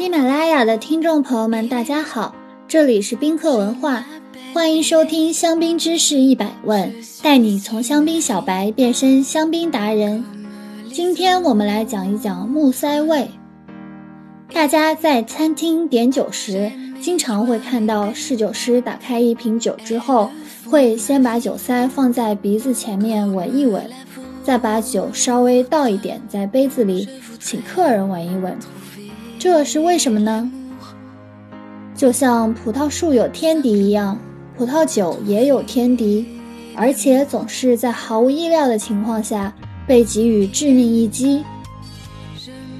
喜马拉雅的听众朋友们，大家好，这里是宾客文化，欢迎收听香槟知识一百问，带你从香槟小白变身香槟达人。今天我们来讲一讲木塞味。大家在餐厅点酒时，经常会看到侍酒师打开一瓶酒之后，会先把酒塞放在鼻子前面闻一闻，再把酒稍微倒一点在杯子里，请客人闻一闻。这是为什么呢？就像葡萄树有天敌一样，葡萄酒也有天敌，而且总是在毫无意料的情况下被给予致命一击。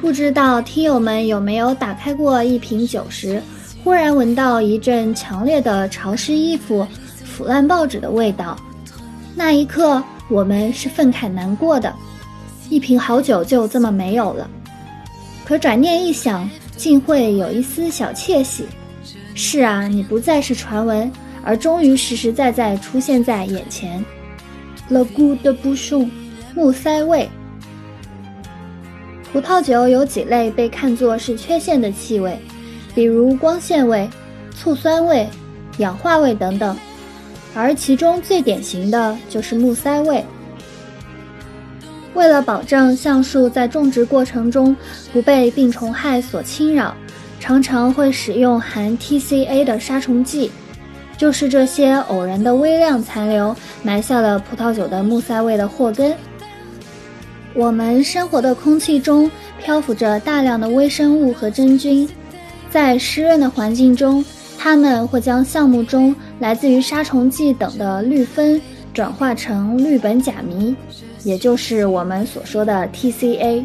不知道听友们有没有打开过一瓶酒时，忽然闻到一阵强烈的潮湿衣服、腐烂报纸的味道？那一刻，我们是愤慨难过的，一瓶好酒就这么没有了。可转念一想，竟会有一丝小窃喜。是啊，你不再是传闻，而终于实实在在出现在眼前。Le goût de bouchon，木塞味。葡萄酒有几类被看作是缺陷的气味，比如光线味、醋酸味、氧化味等等，而其中最典型的就是木塞味。为了保证橡树在种植过程中不被病虫害所侵扰，常常会使用含 TCA 的杀虫剂。就是这些偶然的微量残留，埋下了葡萄酒的木塞味的祸根。我们生活的空气中漂浮着大量的微生物和真菌，在湿润的环境中，它们会将橡木中来自于杀虫剂等的氯酚转化成氯苯甲醚。也就是我们所说的 TCA，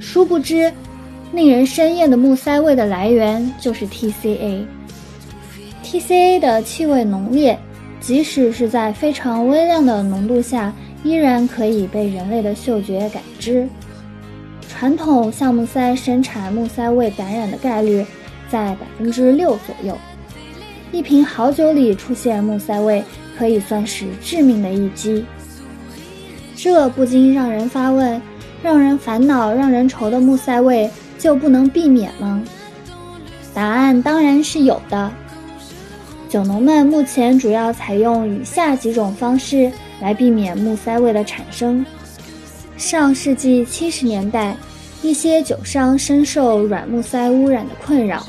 殊不知，令人生厌的木塞味的来源就是 TCA。TCA 的气味浓烈，即使是在非常微量的浓度下，依然可以被人类的嗅觉感知。传统橡木塞生产木塞味感染的概率在百分之六左右，一瓶好酒里出现木塞味，可以算是致命的一击。这不禁让人发问：让人烦恼、让人愁的木塞味就不能避免吗？答案当然是有的。酒农们目前主要采用以下几种方式来避免木塞味的产生。上世纪七十年代，一些酒商深受软木塞污染的困扰，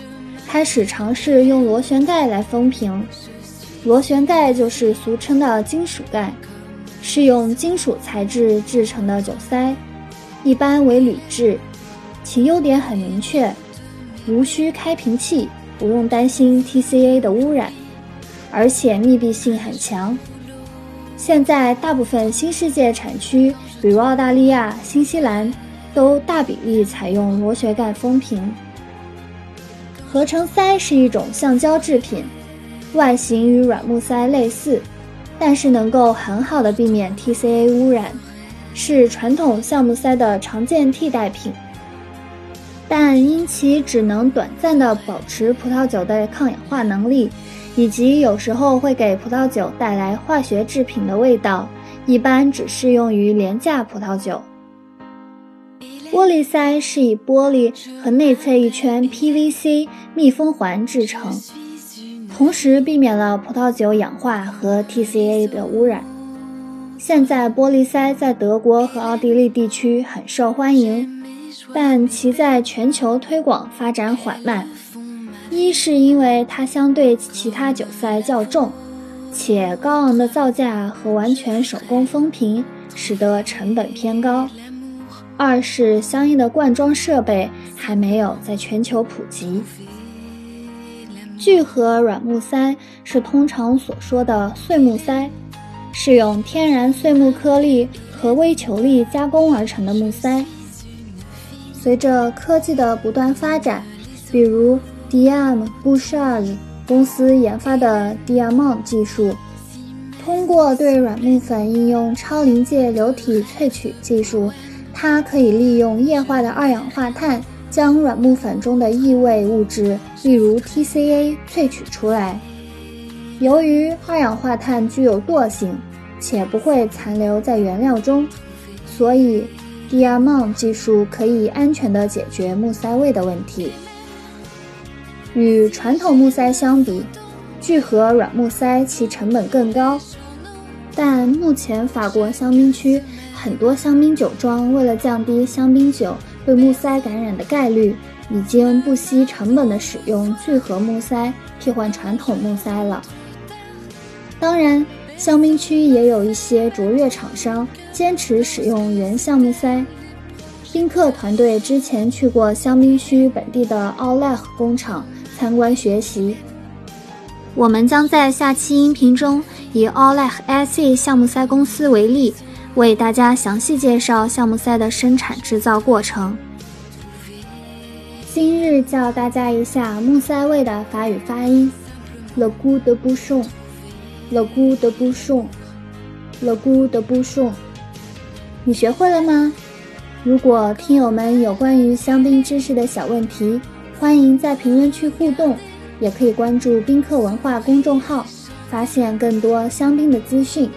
开始尝试用螺旋盖来封瓶。螺旋盖就是俗称的金属盖。是用金属材质制成的酒塞，一般为铝制，其优点很明确，无需开瓶器，不用担心 TCA 的污染，而且密闭性很强。现在大部分新世界产区，比如澳大利亚、新西兰，都大比例采用螺旋盖封瓶。合成塞是一种橡胶制品，外形与软木塞类似。但是能够很好的避免 TCA 污染，是传统橡木塞的常见替代品。但因其只能短暂的保持葡萄酒的抗氧化能力，以及有时候会给葡萄酒带来化学制品的味道，一般只适用于廉价葡萄酒。玻璃塞是以玻璃和内侧一圈 PVC 密封环制成。同时避免了葡萄酒氧化和 TCA 的污染。现在玻璃塞在德国和奥地利地区很受欢迎，但其在全球推广发展缓慢。一是因为它相对其他酒塞较重，且高昂的造价和完全手工封瓶使得成本偏高；二是相应的灌装设备还没有在全球普及。聚合软木塞是通常所说的碎木塞，是用天然碎木颗粒和微球粒加工而成的木塞。随着科技的不断发展，比如 DM Bouchage 公司研发的 Diamond 技术，通过对软木粉应用超临界流体萃取技术，它可以利用液化的二氧化碳。将软木粉中的异味物质，例如 TCA 萃取出来。由于二氧化碳具有惰性，且不会残留在原料中，所以 Diamon 技术可以安全地解决木塞味的问题。与传统木塞相比，聚合软木塞其成本更高。但目前法国香槟区很多香槟酒庄为了降低香槟酒被木塞感染的概率，已经不惜成本的使用聚合木塞替换传统木塞了。当然，香槟区也有一些卓越厂商坚持使用原橡木塞。宾客团队之前去过香槟区本地的奥莱和工厂参观学习。我们将在下期音频中以奥莱和 IC 橡木塞公司为例，为大家详细介绍橡木塞的生产制造过程。今日教大家一下木塞位的法语发音：le goût de bouchon，le goût de bouchon，le goût de bouchon。你学会了吗？如果听友们有关于香槟知识的小问题，欢迎在评论区互动，也可以关注宾客文化公众号，发现更多香槟的资讯。